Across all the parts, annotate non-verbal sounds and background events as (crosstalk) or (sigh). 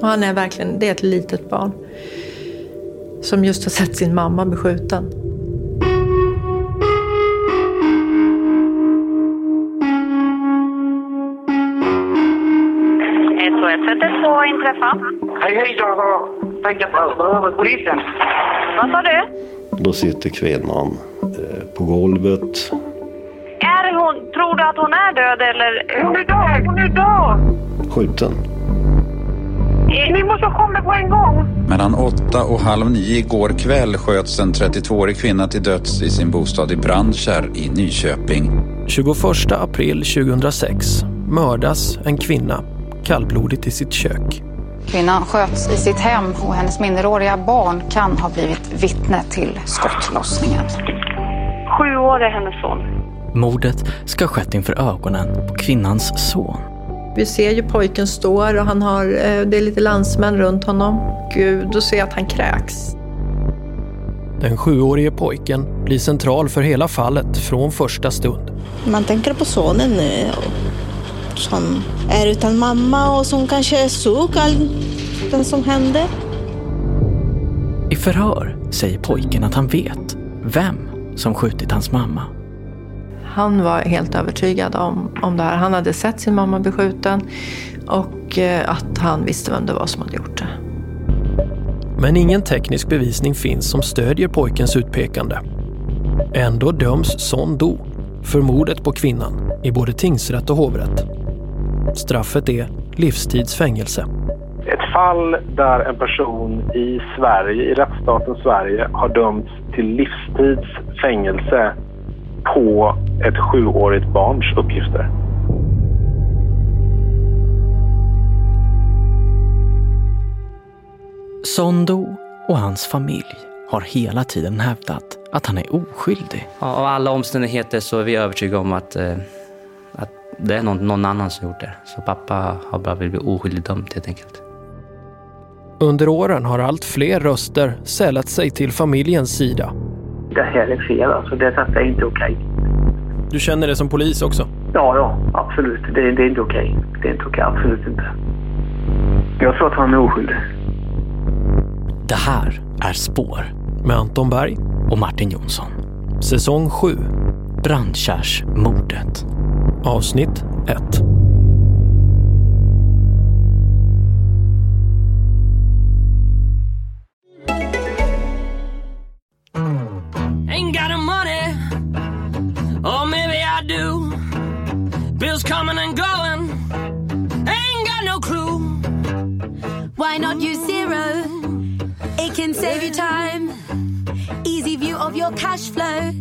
Och han är verkligen, det är ett litet barn. Som just har sett sin mamma beskjuten. SOS112 inträffa. Hej, hej, jag har tänkt att behöver polisen. Vad sa du? Då sitter kvinnan eh, på golvet. Är hon, tror du att hon är död eller? Hon är död, hon är död! Skjuten. Ni måste komma på en gång! Mellan åtta och halv nio igår kväll sköts en 32-årig kvinna till döds i sin bostad i Brandkärr i Nyköping. 21 april 2006 mördas en kvinna kallblodigt i sitt kök. Kvinnan sköts i sitt hem och hennes minderåriga barn kan ha blivit vittne till skottlossningen. Sju år är hennes son. Mordet ska ha skett inför ögonen på kvinnans son. Vi ser ju pojken står och han har, eh, det är lite landsmän runt honom. Gud, då ser jag att han kräks. Den sjuårige pojken blir central för hela fallet från första stund. Man tänker på sonen eh, som är utan mamma och som kanske såg allt som hände. I förhör säger pojken att han vet vem som skjutit hans mamma. Han var helt övertygad om, om det här. Han hade sett sin mamma beskjuten och eh, att han visste vem det var som hade gjort det. Men ingen teknisk bevisning finns som stödjer pojkens utpekande. Ändå döms Son Do för mordet på kvinnan i både tingsrätt och hovrätt. Straffet är livstidsfängelse. Ett fall där en person i Sverige, i rättsstaten Sverige, har dömts till livstidsfängelse på ett sjuårigt barns uppgifter. Sondo och hans familj har hela tiden hävdat att han är oskyldig. Av alla omständigheter så är vi övertygade om att, eh, att det är någon, någon annan som gjort det. Så pappa har bara blivit oskyldigt dömd helt enkelt. Under åren har allt fler röster sällat sig till familjens sida. Det här är fel alltså. Det är inte okej. Du känner det som polis också? Ja, ja, absolut. Det, det är inte okej. Det är inte okej, absolut inte. Jag tror att han är oskyldig. Det här är Spår Med Anton Berg. och Martin Jonsson. Säsong 7. Brandkärsmordet. Avsnitt 1. Your cash flow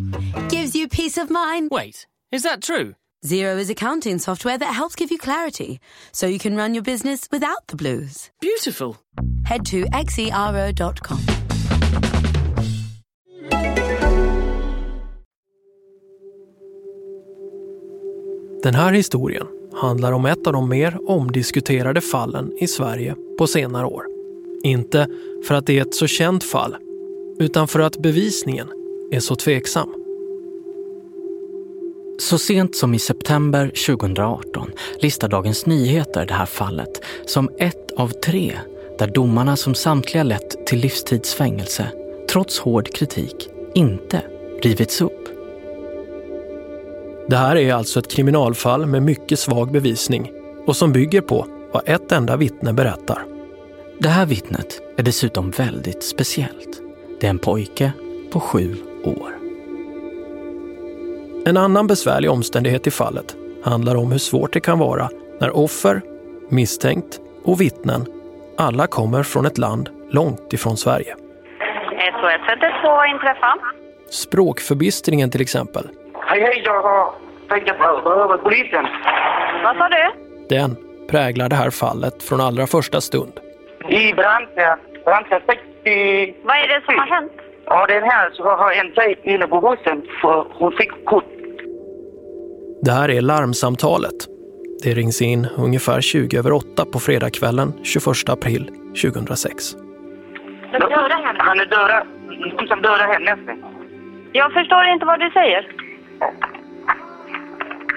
gives you peace of mind. Wait, is that true? Zero is accounting software that helps give you clarity so you can run your business without the blues. Beautiful. Head to xero.com. Den här historien handlar om ett av de mer omdiskuterade fallen i Sverige på senare år. Inte för att det är ett så känt fall, utan för att bevisningen är så tveksam. Så sent som i september 2018 listar Dagens Nyheter det här fallet som ett av tre där domarna som samtliga lett till livstidsfängelse, trots hård kritik, inte rivits upp. Det här är alltså ett kriminalfall med mycket svag bevisning och som bygger på vad ett enda vittne berättar. Det här vittnet är dessutom väldigt speciellt. Det är en pojke på sju år. En annan besvärlig omständighet i fallet handlar om hur svårt det kan vara när offer, misstänkt och vittnen alla kommer från ett land långt ifrån Sverige. SOS 112 inträffa. Språkförbistringen till exempel, Hej, hej, jag har tänkt behöver polisen. Vad sa du? den präglar det här fallet från allra första stund. I Brandkärr, Brandkärr 60... Vad är det som har hänt? Ja, den här så har en tjej inne på bussen för hon fick kort. Det här är larmsamtalet. Det rings in ungefär 20 över 8 på fredagskvällen 21 april 2006. De dödade henne. Han är döda. De som dödade henne. Jag förstår inte vad du säger.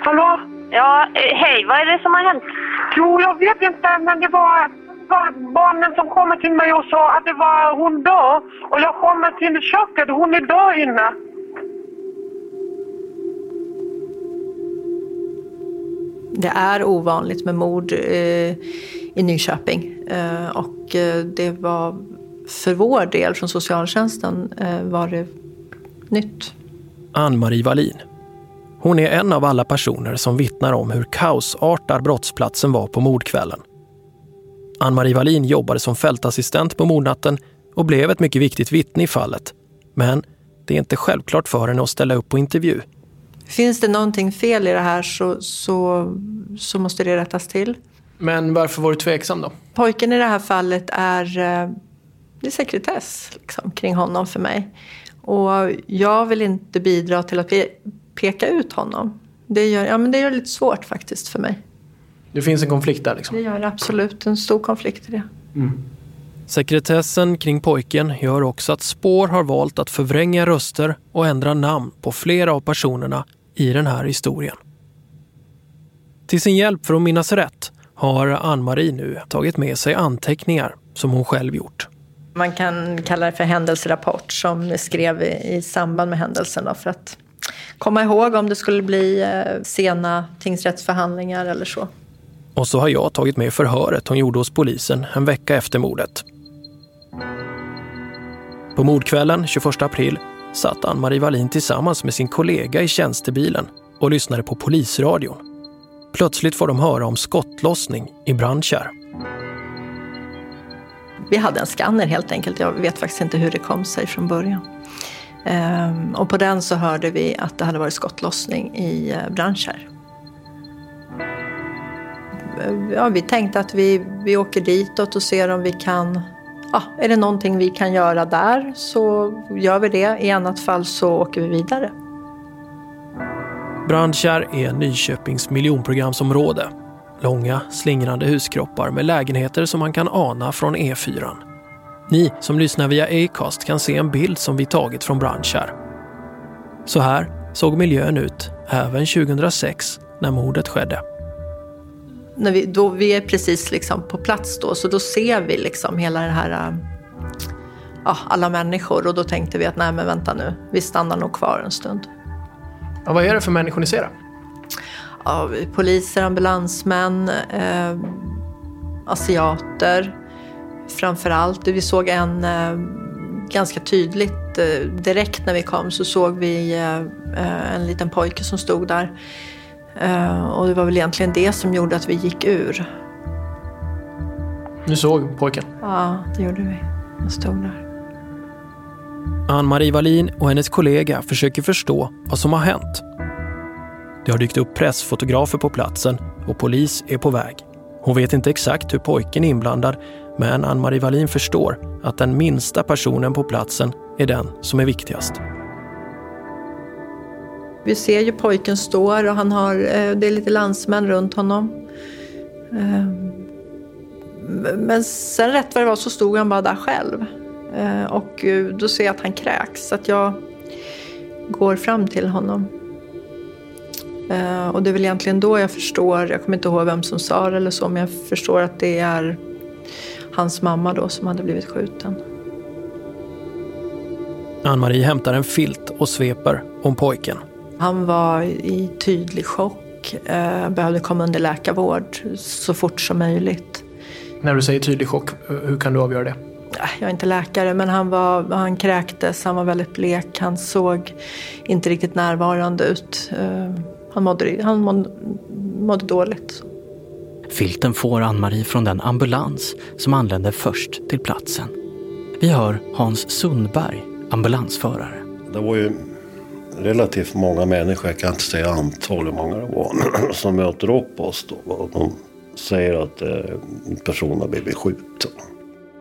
Hallå? Ja, eh, hej, vad är det som har hänt? Jo, jag vet inte, men det var... var barnen som kommer till mig och sa att det var hon dör. Och jag kommer till köket, hon är död inne. Det är ovanligt med mord eh, i Nyköping. Eh, och eh, det var för vår del från socialtjänsten eh, var det nytt. Ann-Marie Wallin. Hon är en av alla personer som vittnar om hur kaosartad brottsplatsen var på mordkvällen. Ann-Marie Wallin jobbade som fältassistent på mordnatten och blev ett mycket viktigt vittne i fallet. Men det är inte självklart för henne att ställa upp på intervju. Finns det någonting fel i det här så, så, så måste det rättas till. Men varför var du tveksam då? Pojken i det här fallet är, eh, det är sekretess liksom, kring honom för mig. Och jag vill inte bidra till att pe peka ut honom. Det gör, ja, men det gör det lite svårt faktiskt för mig. Det finns en konflikt där liksom? Det gör absolut en stor konflikt i det. Mm. Sekretessen kring pojken gör också att spår har valt att förvränga röster och ändra namn på flera av personerna i den här historien. Till sin hjälp för att minnas rätt har Ann-Marie nu tagit med sig anteckningar som hon själv gjort. Man kan kalla det för händelserapport som skrev i samband med händelsen då, för att komma ihåg om det skulle bli eh, sena tingsrättsförhandlingar eller så. Och så har jag tagit med förhöret hon gjorde hos polisen en vecka efter mordet. På mordkvällen 21 april satt Ann-Marie Wallin tillsammans med sin kollega i tjänstebilen och lyssnade på polisradion. Plötsligt får de höra om skottlossning i Brandkärr. Vi hade en skanner helt enkelt. Jag vet faktiskt inte hur det kom sig från början. Ehm, och på den så hörde vi att det hade varit skottlossning i eh, Brandkärr. Ja, vi tänkte att vi, vi åker ditåt och ser om vi kan ja, är det någonting vi kan göra där så gör vi det. I annat fall så åker vi vidare. Brandkärr är Nyköpings miljonprogramsområde. Långa, slingrande huskroppar med lägenheter som man kan ana från E4. Ni som lyssnar via Acast kan se en bild som vi tagit från Brandkärr. Så här såg miljön ut även 2006 när mordet skedde när vi, då, vi är precis liksom på plats då, så då ser vi liksom hela det här, äh, ja, alla människor. Och då tänkte vi att nej men vänta nu, vi stannar nog kvar en stund. Ja, vad är det för människor ni ser? Ja, poliser, ambulansmän, eh, asiater framför allt. Vi såg en eh, ganska tydligt, eh, direkt när vi kom så såg vi en liten pojke som stod där och det var väl egentligen det som gjorde att vi gick ur. Du såg pojken? Ja, det gjorde vi. Han stod där. Ann-Marie Wallin och hennes kollega försöker förstå vad som har hänt. Det har dykt upp pressfotografer på platsen och polis är på väg. Hon vet inte exakt hur pojken är inblandad men Ann-Marie Wallin förstår att den minsta personen på platsen är den som är viktigast. Vi ser ju pojken står och han har, eh, det är lite landsmän runt honom. Eh, men sen rätt vad det var så stod han bara där själv. Eh, och då ser jag att han kräks. Så att jag går fram till honom. Och det är väl egentligen då jag förstår, jag kommer inte ihåg vem som sa det eller så, men jag förstår att det är hans mamma då som hade blivit skjuten. Ann-Marie hämtar en filt och sveper om pojken. Han var i tydlig chock, eh, behövde komma under läkarvård så fort som möjligt. När du säger tydlig chock, hur kan du avgöra det? Jag är inte läkare, men han, var, han kräktes, han var väldigt blek, han såg inte riktigt närvarande ut. Eh, han mådde, han mådde, mådde dåligt. Filten får Ann-Marie från den ambulans som anlände först till platsen. Vi hör Hans Sundberg, ambulansförare. Det var ju relativt många människor, jag kan inte säga antal hur många det var, (clears throat) som möter upp oss då. Och de säger att eh, en person har blivit skjuten.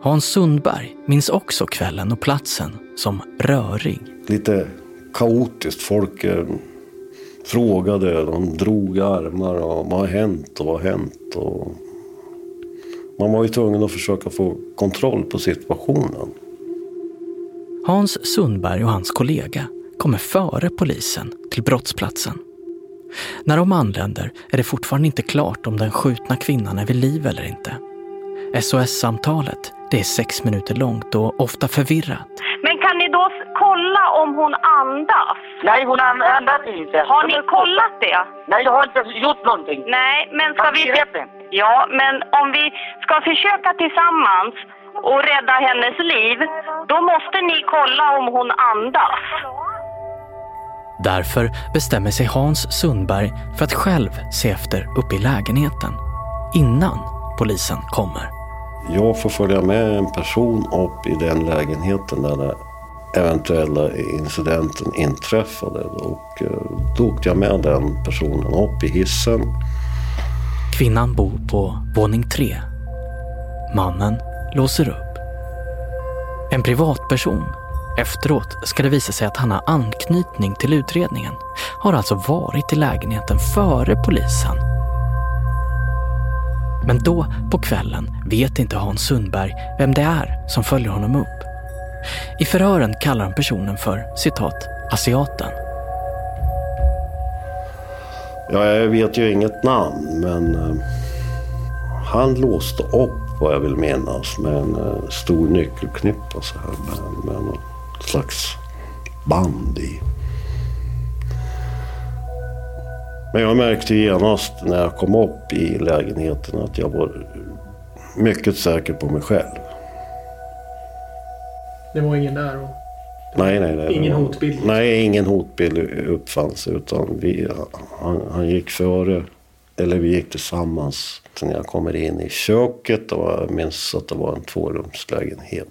Hans Sundberg minns också kvällen och platsen som rörig. Lite kaotiskt. Folk eh, frågade, de drog armar och vad har hänt och vad har hänt? Och man var ju tvungen att försöka få kontroll på situationen. Hans Sundberg och hans kollega kommer före polisen till brottsplatsen. När de anländer är det fortfarande inte klart om den skjutna kvinnan är vid liv eller inte. SOS-samtalet det är sex minuter långt och ofta förvirrat. Men kan ni då kolla om hon andas? Nej, hon an- andas inte. Har ni kollat det? Nej, jag har inte gjort någonting. Nej, men ska vi... Ja, men om vi ska försöka tillsammans och rädda hennes liv, då måste ni kolla om hon andas. Därför bestämmer sig Hans Sundberg för att själv se efter uppe i lägenheten innan polisen kommer. Jag får följa med en person upp i den lägenheten där den eventuella incidenten inträffade. Och eh, då åkte jag med den personen upp i hissen. Kvinnan bor på våning tre. Mannen låser upp. En privatperson. Efteråt ska det visa sig att han har anknytning till utredningen. Har alltså varit i lägenheten före polisen. Men då på kvällen vet inte Hans Sundberg vem det är som följer honom upp. I förhören kallar han personen för citat asiaten. Ja, jag vet ju inget namn, men eh, han låste upp vad jag vill minnas med en eh, stor nyckelknippa så här Men, men, slags band i. Men jag märkte genast när jag kom upp i lägenheten att jag var mycket säker på mig själv. Det var ingen där. Och... Nej, nej, nej. Ingen hotbild? Nej, ingen hotbild uppfanns. Utan vi, han, han gick före, eller vi gick tillsammans. När jag kommer in i köket och jag minns att det var en tvårumslägenhet.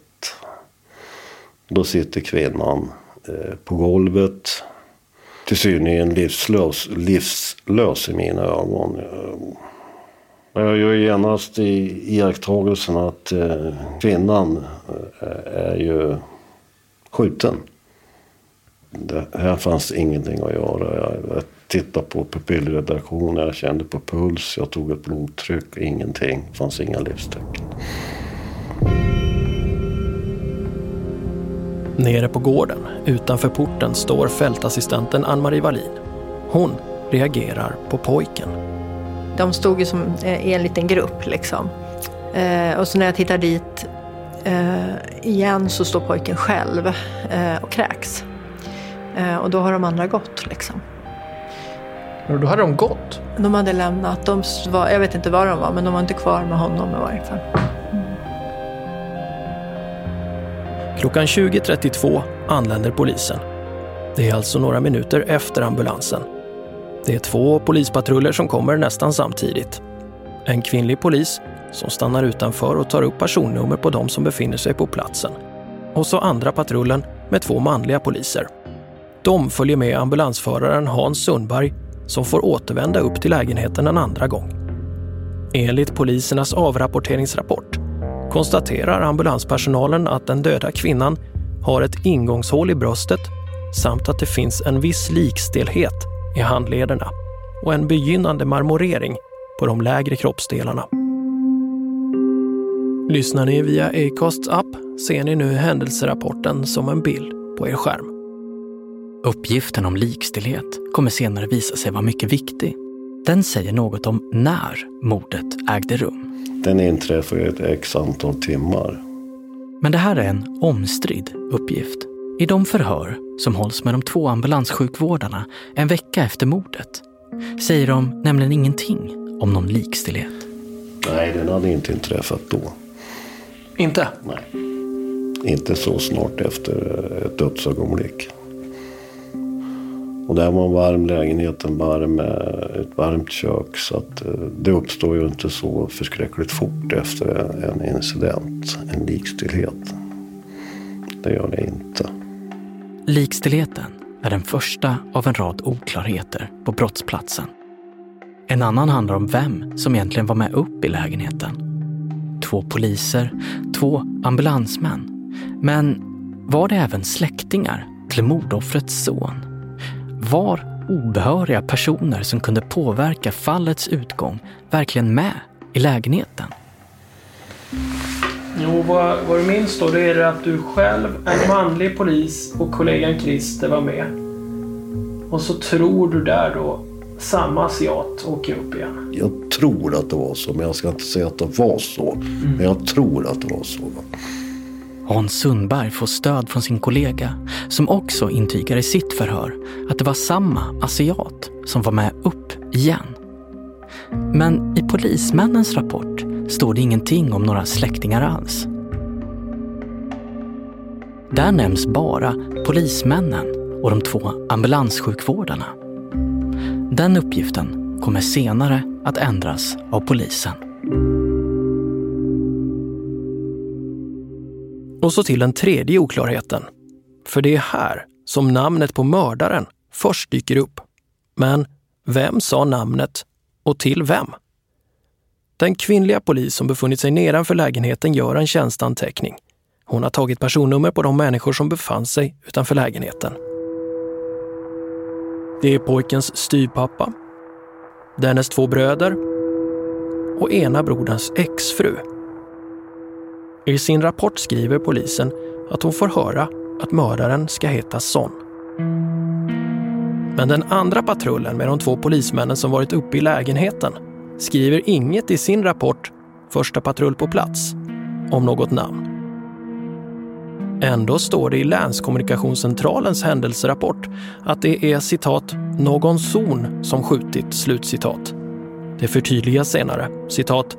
Då sitter kvinnan eh, på golvet. Till synligen livslös, livslös i mina ögon. Jag gör genast i iakttagelsen att eh, kvinnan eh, är ju skjuten. Det, här fanns ingenting att göra. Jag, jag tittade på pupillredaktionen, jag kände på puls, jag tog ett blodtryck, ingenting. Det fanns inga livstecken. Nere på gården, utanför porten, står fältassistenten Ann-Marie Wallin. Hon reagerar på pojken. De stod ju som eh, i en liten grupp liksom. Eh, och så när jag tittar dit eh, igen så står pojken själv och kräks. Och då har de andra gått liksom. Och då hade de gått? De hade lämnat. De var, jag vet inte var de var, men de var inte kvar med honom i varje fall. Klockan 20.32 anländer polisen. Det är alltså några minuter efter ambulansen. Det är två polispatruller som kommer nästan samtidigt. En kvinnlig polis som stannar utanför och tar upp personnummer på de som befinner sig på platsen. Och så andra patrullen med två manliga poliser. De följer med ambulansföraren Hans Sundberg som får återvända upp till lägenheten en andra gång. Enligt polisernas avrapporteringsrapport konstaterar ambulanspersonalen att den döda kvinnan har ett ingångshål i bröstet samt att det finns en viss likstelhet i handlederna och en begynnande marmorering på de lägre kroppsdelarna. Lyssnar ni via Acasts app ser ni nu händelserapporten som en bild på er skärm. Uppgiften om likstelhet kommer senare visa sig vara mycket viktig. Den säger något om när mordet ägde rum. Den inträffade ett x antal timmar. Men det här är en omstridd uppgift. I de förhör som hålls med de två ambulanssjukvårdarna en vecka efter mordet säger de nämligen ingenting om någon likstelhet. Nej, den hade inte inträffat då. Inte? Nej. Inte så snart efter ett dödsögonblick. Och där var en varm lägenhet, en varm, eh, ett varmt kök. Så att eh, det uppstår ju inte så förskräckligt fort efter en incident, en likstillhet. Det gör det inte. Likstillheten är den första av en rad oklarheter på brottsplatsen. En annan handlar om vem som egentligen var med upp i lägenheten. Två poliser, två ambulansmän. Men var det även släktingar till mordoffrets son? Var obehöriga personer som kunde påverka fallets utgång verkligen med i lägenheten? Jo, vad, vad du minns då det är det att du själv, en manlig polis och kollegan Christer var med. Och så tror du där då, samma asiat åker upp igen? Jag tror att det var så, men jag ska inte säga att det var så. Men jag tror att det var så. Hans Sundberg får stöd från sin kollega som också intygar i sitt förhör att det var samma asiat som var med upp igen. Men i polismännens rapport står det ingenting om några släktingar alls. Där nämns bara polismännen och de två ambulanssjukvårdarna. Den uppgiften kommer senare att ändras av polisen. Och så till den tredje oklarheten. För det är här som namnet på mördaren först dyker upp. Men vem sa namnet och till vem? Den kvinnliga polis som befunnit sig nedanför lägenheten gör en tjänsteanteckning. Hon har tagit personnummer på de människor som befann sig utanför lägenheten. Det är pojkens styvpappa, dennes två bröder och ena broderns exfru. I sin rapport skriver polisen att hon får höra att mördaren ska heta Son. Men den andra patrullen med de två polismännen som varit uppe i lägenheten skriver inget i sin rapport Första patrull på plats om något namn. Ändå står det i Länskommunikationscentralens händelserapport att det är citat “någon zon som skjutit”. Slutcitat. Det förtydligas senare, citat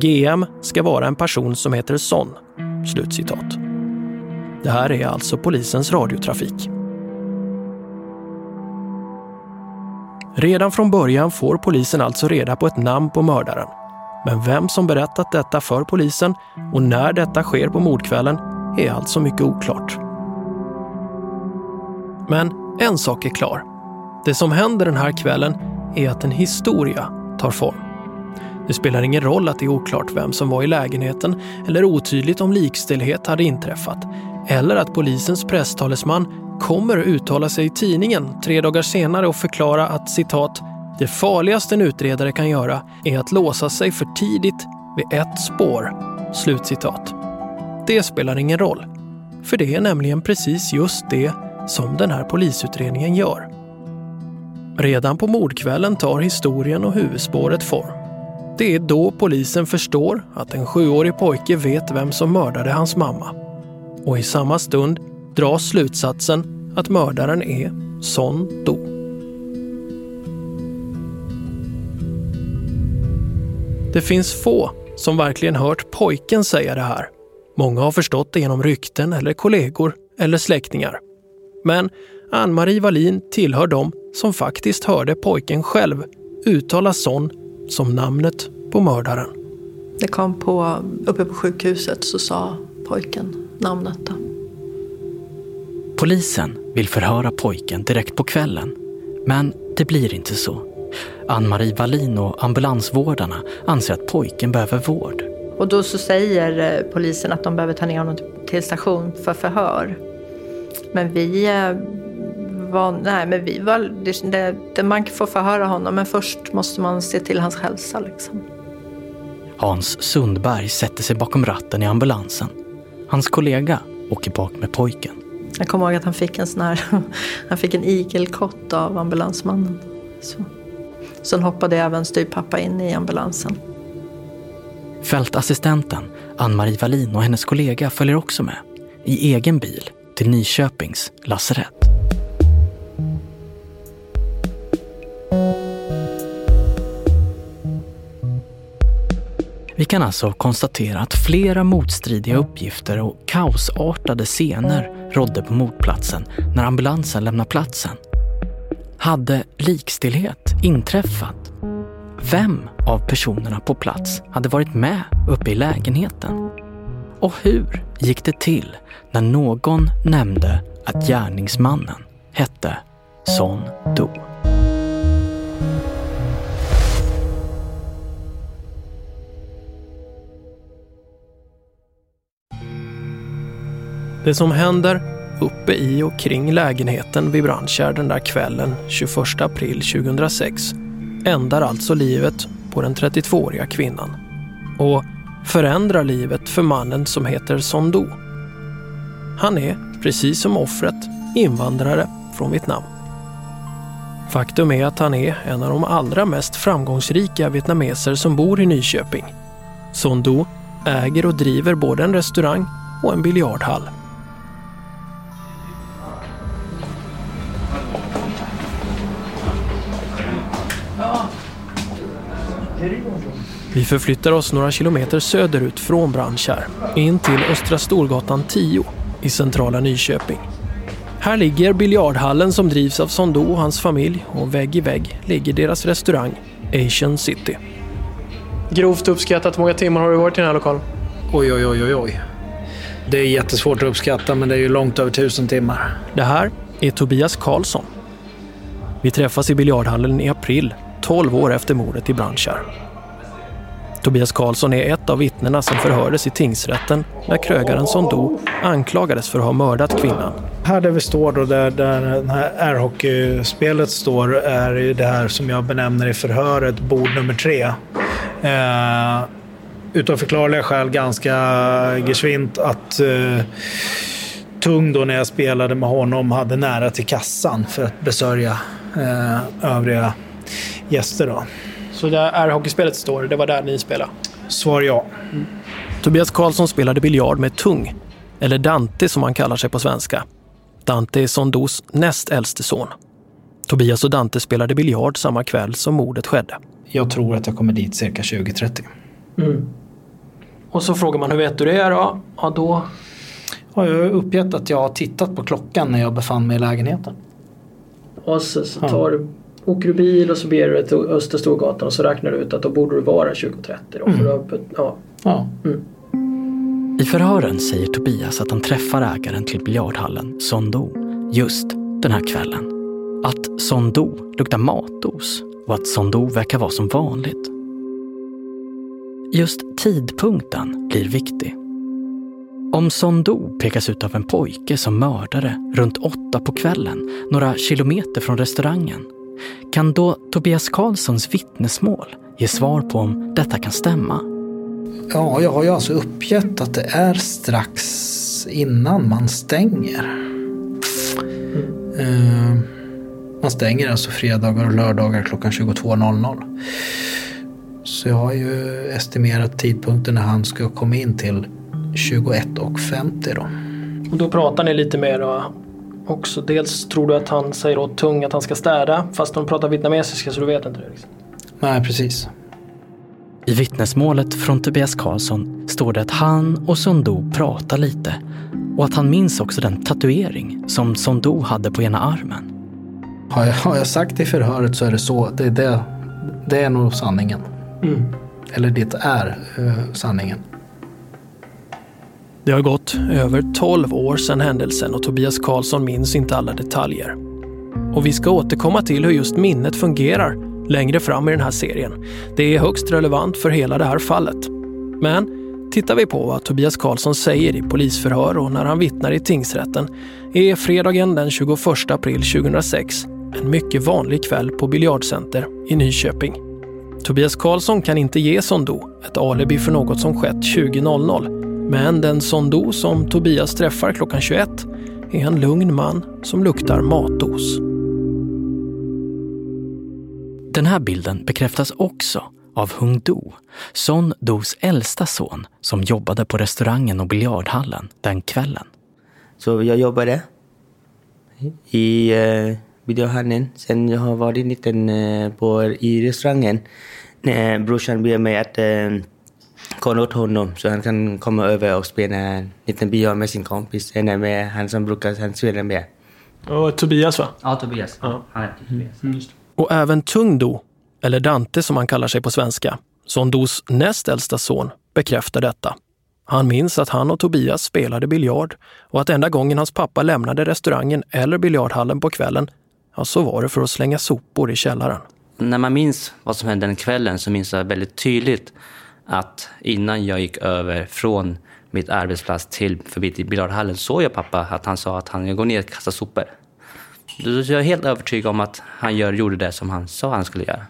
“GM ska vara en person som heter Son”. Slutcitat. Det här är alltså polisens radiotrafik. Redan från början får polisen alltså reda på ett namn på mördaren. Men vem som berättat detta för polisen och när detta sker på mordkvällen är alltså mycket oklart. Men en sak är klar. Det som händer den här kvällen är att en historia tar form. Det spelar ingen roll att det är oklart vem som var i lägenheten eller otydligt om likställighet hade inträffat. Eller att polisens presstalesman kommer att uttala sig i tidningen tre dagar senare och förklara att citat “det farligaste en utredare kan göra är att låsa sig för tidigt vid ett spår”. Slutcitat. Det spelar ingen roll. För det är nämligen precis just det som den här polisutredningen gör. Redan på mordkvällen tar historien och huvudspåret form. Det är då polisen förstår att en sjuårig pojke vet vem som mördade hans mamma. Och i samma stund dras slutsatsen att mördaren är Son Do. Det finns få som verkligen hört pojken säga det här. Många har förstått det genom rykten eller kollegor eller släktingar. Men Ann-Marie Wallin tillhör dem som faktiskt hörde pojken själv uttala Son som namnet på mördaren. Det kom på, uppe på sjukhuset så sa pojken namnet. Då. Polisen vill förhöra pojken direkt på kvällen. Men det blir inte så. Ann-Marie Wallin och ambulansvårdarna anser att pojken behöver vård. Och då så säger eh, polisen att de behöver ta ner honom till station för förhör. Men vi eh, var, nej men vi var, det, det, man får förhöra honom men först måste man se till hans hälsa liksom. Hans Sundberg sätter sig bakom ratten i ambulansen. Hans kollega åker bak med pojken. Jag kommer ihåg att han fick en sån här, (laughs) han fick en igelkott av ambulansmannen. Så. Sen hoppade även styvpappa in i ambulansen. Fältassistenten Ann-Marie Wallin och hennes kollega följer också med i egen bil till Nyköpings lasarett. Vi kan alltså konstatera att flera motstridiga uppgifter och kaosartade scener rådde på mordplatsen när ambulansen lämnade platsen. Hade likstillhet inträffat? Vem av personerna på plats hade varit med uppe i lägenheten? Och hur gick det till när någon nämnde att gärningsmannen hette Son Do? Det som händer uppe i och kring lägenheten vid Brandkärr den där kvällen 21 april 2006 ändar alltså livet på den 32-åriga kvinnan och förändrar livet för mannen som heter Sondo. Han är, precis som offret, invandrare från Vietnam. Faktum är att han är en av de allra mest framgångsrika vietnameser som bor i Nyköping. Sondo äger och driver både en restaurang och en biljardhall. Vi förflyttar oss några kilometer söderut från Brandkärr in till Östra Storgatan 10 i centrala Nyköping. Här ligger biljardhallen som drivs av Sondo och hans familj och vägg i vägg ligger deras restaurang Asian City. Grovt uppskattat, hur många timmar har du varit i den här lokalen? Oj, oj, oj, oj, oj. Det är jättesvårt att uppskatta, men det är ju långt över tusen timmar. Det här är Tobias Karlsson. Vi träffas i biljardhallen i april, 12 år efter mordet i Brandkärr. Tobias Karlsson är ett av vittnena som förhördes i tingsrätten när krögaren som dog anklagades för att ha mördat kvinnan. Här där vi står då, där, där det här airhockeyspelet står, är det här som jag benämner i förhöret bord nummer tre. Eh, utav förklarliga skäl ganska geschwint att eh, Tung då när jag spelade med honom hade nära till kassan för att besörja eh, övriga gäster. Då. Så där airhockeyspelet står, det var där ni spelade? Svar ja. Tobias Karlsson spelade biljard med Tung, eller Dante som han kallar sig på svenska. Dante är Sondos näst äldste son. Tobias och Dante spelade biljard samma kväll som mordet skedde. Jag tror att jag kommer dit cirka 20.30. Mm. Och så frågar man hur vet du det då? Ja, då... Ja, jag har uppgett att jag har tittat på klockan när jag befann mig i lägenheten. Och så, så tar du, åker du bil och så ber du till Östra Storgatan och så räknar du ut att då borde du vara 20.30 då. För Mm. öppet, ja. Ja. Mm. I förhören säger Tobias att han träffar ägaren till biljardhallen, Sondo, just den här kvällen. Att Sondo luktar matos och att Sondo verkar vara som vanligt. Just tidpunkten blir viktig. Om Sondo pekas ut av en pojke som mördare runt åtta på kvällen, några kilometer från restaurangen, kan då Tobias Karlssons vittnesmål ge svar på om detta kan stämma? Ja, jag har ju alltså uppgett att det är strax innan man stänger. Eh, man stänger alltså fredagar och lördagar klockan 22.00. Så jag har ju estimerat tidpunkten när han ska komma in till 21.50 då. Och då pratar ni lite mer då också. Dels tror du att han säger åt Tung att han ska städa fast de pratar vietnamesiska så du vet inte det. Liksom. Nej, precis. I vittnesmålet från Tobias Karlsson står det att han och Sondo pratar lite och att han minns också den tatuering som Sondo hade på ena armen. Har jag, har jag sagt i förhöret så är det så. Det, är det, det är nog sanningen. Mm. Eller det är eh, sanningen. Det har gått över 12 år sedan händelsen och Tobias Karlsson minns inte alla detaljer. Och vi ska återkomma till hur just minnet fungerar längre fram i den här serien. Det är högst relevant för hela det här fallet. Men tittar vi på vad Tobias Karlsson säger i polisförhör och när han vittnar i tingsrätten är fredagen den 21 april 2006 en mycket vanlig kväll på Biljardcenter i Nyköping. Tobias Karlsson kan inte ge Sondo ett alibi för något som skett 20.00 men den Sondo som Tobias träffar klockan 21 är en lugn man som luktar matos. Den här bilden bekräftas också av Hung Do, Son Dos äldsta son som jobbade på restaurangen och biljardhallen den kvällen. Så jag jobbade i uh, videohandeln. Sen jag har varit liten uh, på, i restaurangen. När brorsan ber mig att uh, kolla åt honom så han kan komma över och spela en liten biljard med sin kompis. Eller med han som brukar han spela med. Och Tobias va? Ja, Tobias. Ja. Han heter Tobias. Mm. Och även Tungdo, eller Dante som han kallar sig på svenska, Sondos näst äldsta son, bekräftar detta. Han minns att han och Tobias spelade biljard och att enda gången hans pappa lämnade restaurangen eller biljardhallen på kvällen, ja så var det för att slänga sopor i källaren. När man minns vad som hände den kvällen så minns jag väldigt tydligt att innan jag gick över från mitt arbetsplats till förbi till biljardhallen såg jag pappa att han sa att han går ner och kastar sopor. Så jag är helt övertygad om att han gör, gjorde det som han sa han skulle göra.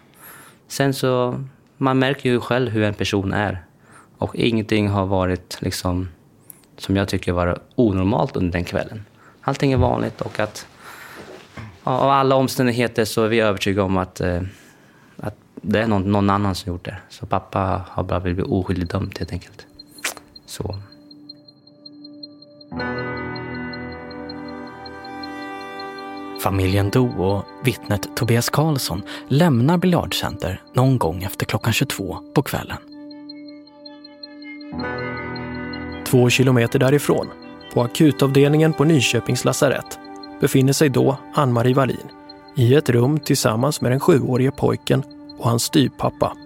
Sen så, man märker ju själv hur en person är. Och ingenting har varit liksom, som jag tycker var onormalt under den kvällen. Allting är vanligt och att av alla omständigheter så är vi övertygade om att, eh, att det är någon, någon annan som gjort det. Så pappa har bara blivit oskyldigt dömd helt enkelt. Så. Familjen Do och vittnet Tobias Karlsson lämnar Biljardcenter någon gång efter klockan 22 på kvällen. Två kilometer därifrån, på akutavdelningen på Nyköpings lasarett, befinner sig då Ann-Marie Wallin i ett rum tillsammans med den sjuårige pojken och hans styvpappa.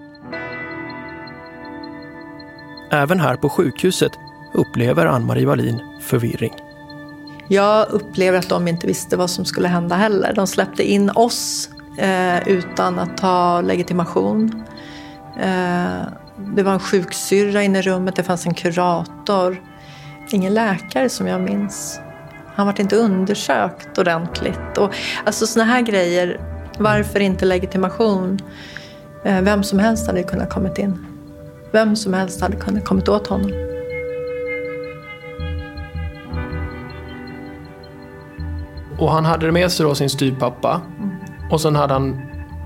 Även här på sjukhuset upplever Ann-Marie Wallin förvirring. Jag upplever att de inte visste vad som skulle hända heller. De släppte in oss eh, utan att ta legitimation. Eh, det var en sjuksyrra inne i rummet, det fanns en kurator. Ingen läkare som jag minns. Han var inte undersökt ordentligt. Och, alltså såna här grejer, varför inte legitimation? Eh, vem som helst hade kunnat kommit in. Vem som helst hade kunnat kommit åt honom. Och han hade med sig då sin styvpappa. Och sen hade han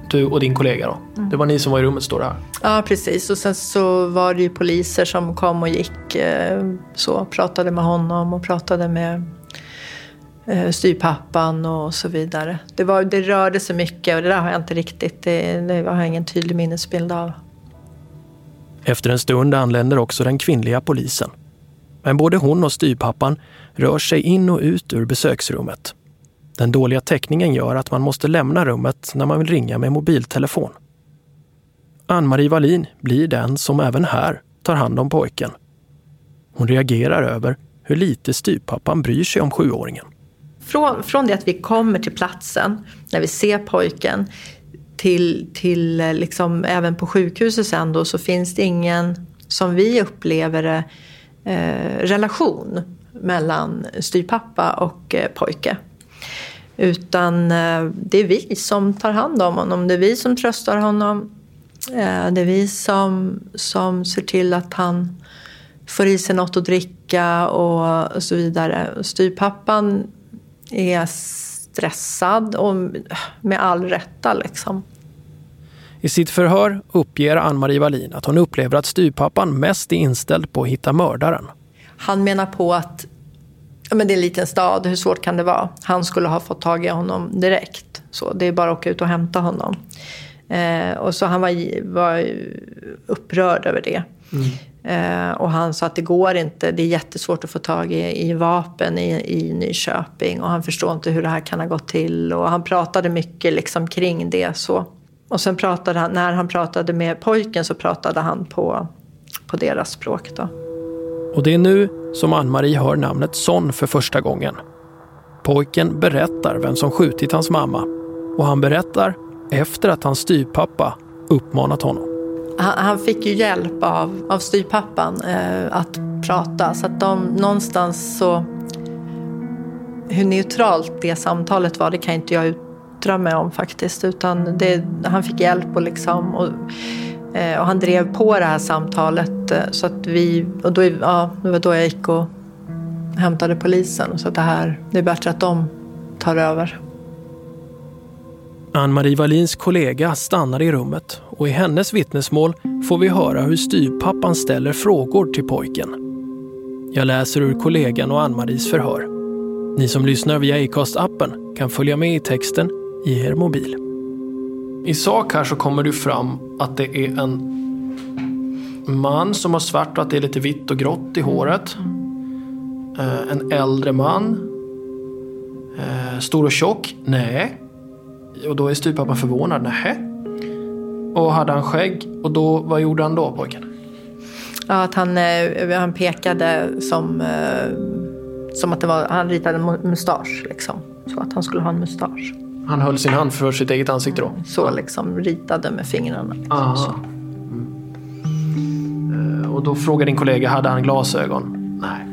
du och din kollega då. Mm. Det var ni som var i rummet står det här. Ja, precis. Och sen så var det ju poliser som kom och gick. eh, Så pratade med honom och pratade med Eh, styrpappan och så vidare. Det, var, det rörde sig mycket och det där har jag inte riktigt, det, det har jag ingen tydlig minnesbild av. Efter en stund anländer också den kvinnliga polisen. Men både hon och styrpappan rör sig in och ut ur besöksrummet. Den dåliga täckningen gör att man måste lämna rummet när man vill ringa med mobiltelefon. Ann-Marie Wallin blir den som även här tar hand om pojken. Hon reagerar över hur lite styrpappan bryr sig om sjuåringen. Från, från det att vi kommer till platsen, när vi ser pojken, till, till eh, liksom, även på sjukhuset sen då, så finns det ingen, som vi upplever det, eh, relation mellan styrpappa och eh, pojke. Utan eh, det är vi som tar hand om honom, det är vi som tröstar honom. Eh, det är vi som, som ser till att han får i sig något att dricka och så vidare. Styrpappan är stressad och med all rätta liksom. I sitt förhör uppger Ann-Marie Wallin att hon upplever att styrpappan mest är inställd på att hitta mördaren. Han menar på att men det är en liten stad, hur svårt kan det vara? Han skulle ha fått tag i honom direkt. Så det är bara att åka ut och hämta honom. Eh, och så han var, var upprörd över det. Eh, Eh, och han sa att det går inte, det är jättesvårt att få tag i, i vapen i, i Nyköping. Och han förstår inte hur det här kan ha gått till. Och han pratade mycket liksom kring det. så. Och sen pratade han, när han pratade med pojken så pratade han på, på deras språk. Då. Och det är nu som Ann-Marie hör namnet Son för första gången. Pojken berättar vem som skjutit hans mamma och han berättar efter att hans styrpappa uppmanat honom. Han, fick ju hjälp av, av styrpappan eh, att prata. Så att de någonstans så... Hur neutralt det samtalet var, det kan inte jag yttra mig om faktiskt. Utan det, han fick hjälp och liksom... Och, eh, och han drev på det här samtalet. Eh, så att vi... Och då, ja, det var då jag gick och hämtade polisen. Så att det här, det är bättre att de tar över. Ann-Marie Wallins kollega stannar i rummet och i hennes vittnesmål får vi höra hur styrpappan ställer frågor till pojken. Jag läser ur kollegan och Ann-Maries förhör. Ni som lyssnar via Acast-appen kan följa med i texten i er mobil. I sak här så kommer du fram att det är en man som har svart och att det är lite vitt och grått i håret. Eh, en äldre man. Eh, stor och tjock? Nej. Och då är styrpappan förvånad. Nähä. Och hade han skägg? Och då, vad gjorde han då pojken? Ja, att han, eh, han pekade som, eh, som att det var, han ritade mustasch. Liksom. Så att han skulle ha en mustasch. Han höll sin hand för sitt eget ansikte då? Så liksom ritade med fingrarna. Liksom. Så. Eh, Och då frågade din kollega, hade han glasögon? Nej.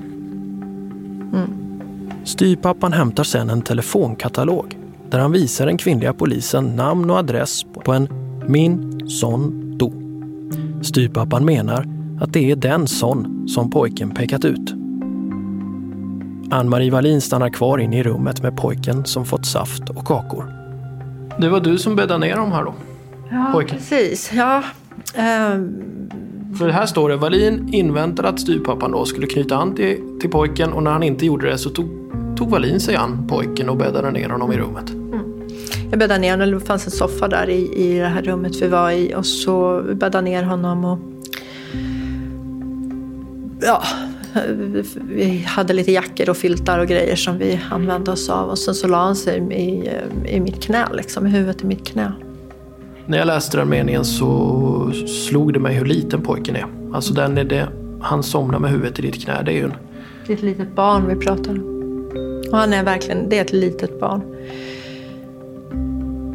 Styrpappan hämtar sedan en telefonkatalog där han visar den kvinnliga polisen namn och adress på en Min Son Do. Styrpappan menar att det är den son som pojken pekat ut. Ann-Marie Wallin stannar kvar inne i rummet med pojken som fått saft och kakor. Det var du som bäddade ner dem här då? Ja, Pojken. precis. Ja, ehm, För här står det, Wallin inväntade att styvpappan då skulle knyta an till, till pojken och när han inte gjorde det så tog, tog Wallin sig an pojken och bäddade ner honom i rummet. jag bäddade ner honom. Det fanns en soffa där i, i det här rummet vi var i. Och så bäddade ner honom och... Ja, vi hade lite jackor och filtar och grejer som vi använde oss av. Och sen så la han sig i, i mitt knä, liksom, i huvudet i mitt knä. När jag läste den meningen så slog det mig hur liten pojken är. Alltså den är det, han somnar med huvudet i ditt knä. Det är ju en, Det är ett litet barn vi pratar om. Och han är verkligen, det är ett litet barn.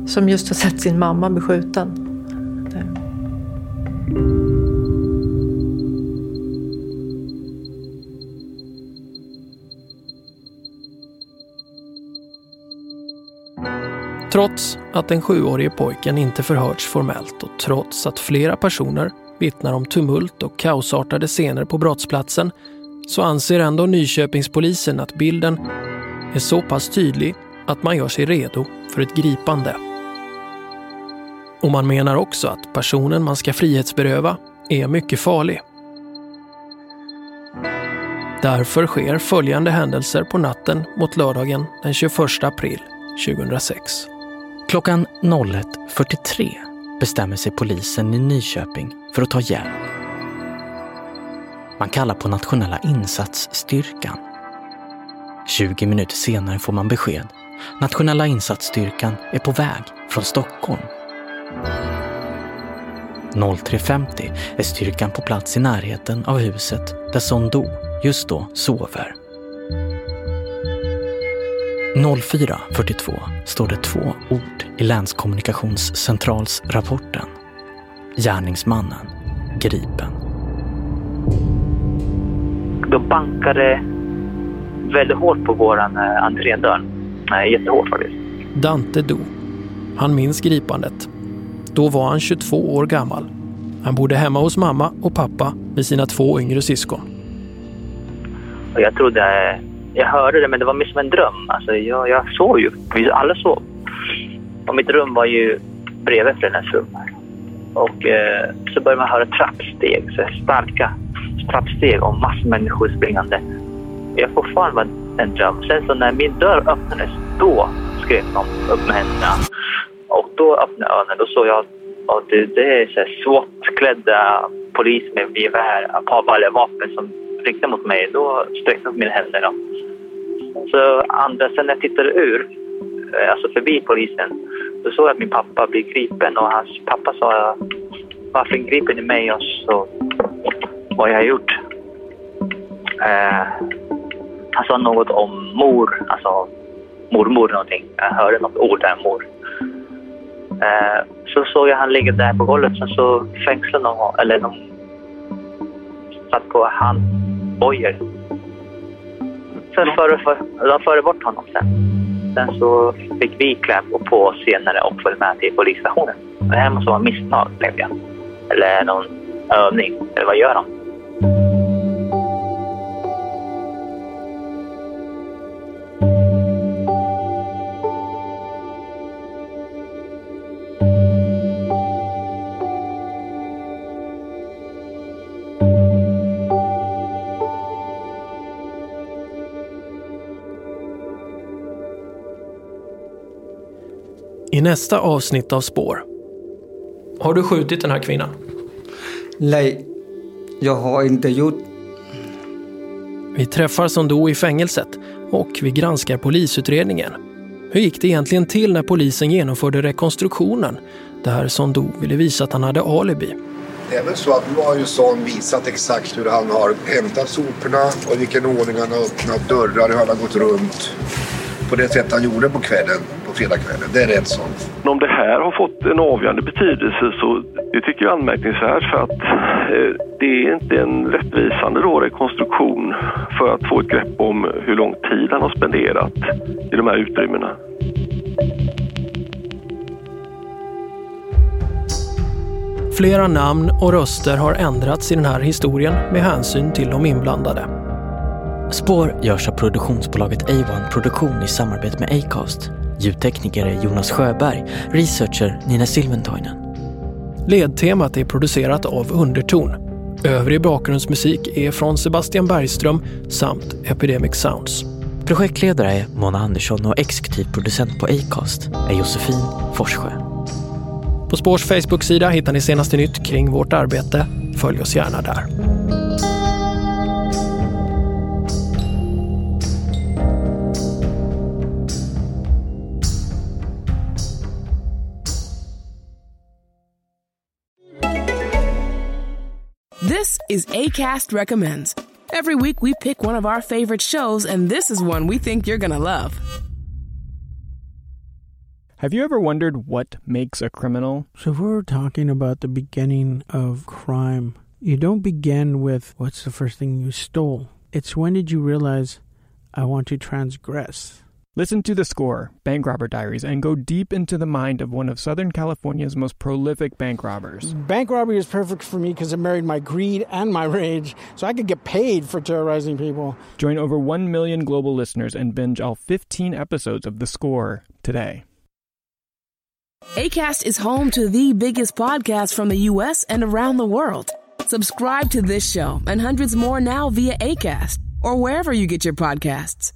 Som just har sett sin mamma bli skjuten. Trots att den sjuårige pojken inte förhörts formellt och trots att flera personer vittnar om tumult och kaosartade scener på brottsplatsen så anser ändå Nyköpingspolisen att bilden är så pass tydlig att man gör sig redo för ett gripande. Och man menar också att personen man ska frihetsberöva är mycket farlig. Därför sker följande händelser på natten mot lördagen den 21 april 2006. Klockan 01.43 bestämmer sig polisen i Nyköping för att ta hjälp. Man kallar på nationella insatsstyrkan. 20 minuter senare får man besked. Nationella insatsstyrkan är på väg från Stockholm. 03.50 är styrkan på plats i närheten av huset där Son Do just då sover. 04.42 står det två ord i Länskommunikationscentralsrapporten. Gärningsmannen gripen. De bankade väldigt hårt på våran eh, entrédörr. Jättehårt faktiskt. Dante Do. Han minns gripandet. Då var han 22 år gammal. Han bodde hemma hos mamma och pappa med sina två yngre syskon. Och jag trodde, jag hörde det men det var mer som en dröm. Alltså jag, jag sov ju, vi alla sov. Och mitt rum var ju bredvid Frenens rum. Och eh, så började man höra trappsteg, så starka trappsteg och massor människor springande. Jag fortfarande en dröm. Sen så när min dörr öppnades, då skrek de upp med händerna. Och då öppnade jag ögonen, då såg jag att det, det är så SWAT-klädda polis med gevär, eller vapen som riktade mot mig. Då sträckte jag upp mina händer. Då. Så andra, sen när jag tittade ur, eh, alltså förbi polisen, då såg jag att min pappa blev gripen och hans pappa sa varför griper ni mig och så vad jag har gjort. Eh, han sa något om mor, alltså mormor någonting. Jag hörde något ord där, mor. Eh, så såg jag han ligga där på golvet, sen så fängslade de honom, eller de satt på handbojor. Sen förde, för, de förde bort honom sen. Sen så fick vi klä på- oss senare och följde med till polisstationen. Det här måste vara misstag, tänkte jag. Eller någon övning. Eller vad gör de? I nästa avsnitt av Spår. Har du skjutit den här kvinnan? Nej, jag har inte gjort. Vi träffar Sondo i fängelset och vi granskar polisutredningen. Hur gick det egentligen till när polisen genomförde rekonstruktionen där Sondo ville visa att han hade alibi? Det är väl så att nu har ju Son visat exakt hur han har hämtat soporna och i vilken ordning han har öppnat dörrar, hur han har gått runt. På det sätt han gjorde på kvällen, fredagskvällen. Det är rätt Son. Om det här har fått en avgörande betydelse så det tycker jag är anmärkningsvärt för att eh, det är inte en rättvisande då rekonstruktion för att få ett grepp om hur lång tid han har spenderat i de här utrymmena. Flera namn och röster har ändrats i den här historien med hänsyn till de inblandade. Spår görs av produktionsbolaget A1 Produktion i samarbete med Acast. Ljudtekniker är Jonas Sjöberg, researcher Nina Silventoinen. Ledtemat är producerat av Underton. Övrig bakgrundsmusik är från Sebastian Bergström samt Epidemic Sounds. Projektledare är Mona Andersson och exekutiv producent på Acast är Josefin Forssjö. På Spårs Facebook-sida hittar ni senaste nytt kring vårt arbete. Följ oss gärna där. Is ACAST Recommends. Every week we pick one of our favorite shows, and this is one we think you're going to love. Have you ever wondered what makes a criminal? So, if we're talking about the beginning of crime, you don't begin with what's the first thing you stole. It's when did you realize I want to transgress? Listen to The Score, Bank Robber Diaries, and go deep into the mind of one of Southern California's most prolific bank robbers. Bank robbery is perfect for me because it married my greed and my rage, so I could get paid for terrorizing people. Join over 1 million global listeners and binge all 15 episodes of The Score today. ACAST is home to the biggest podcasts from the U.S. and around the world. Subscribe to this show and hundreds more now via ACAST or wherever you get your podcasts.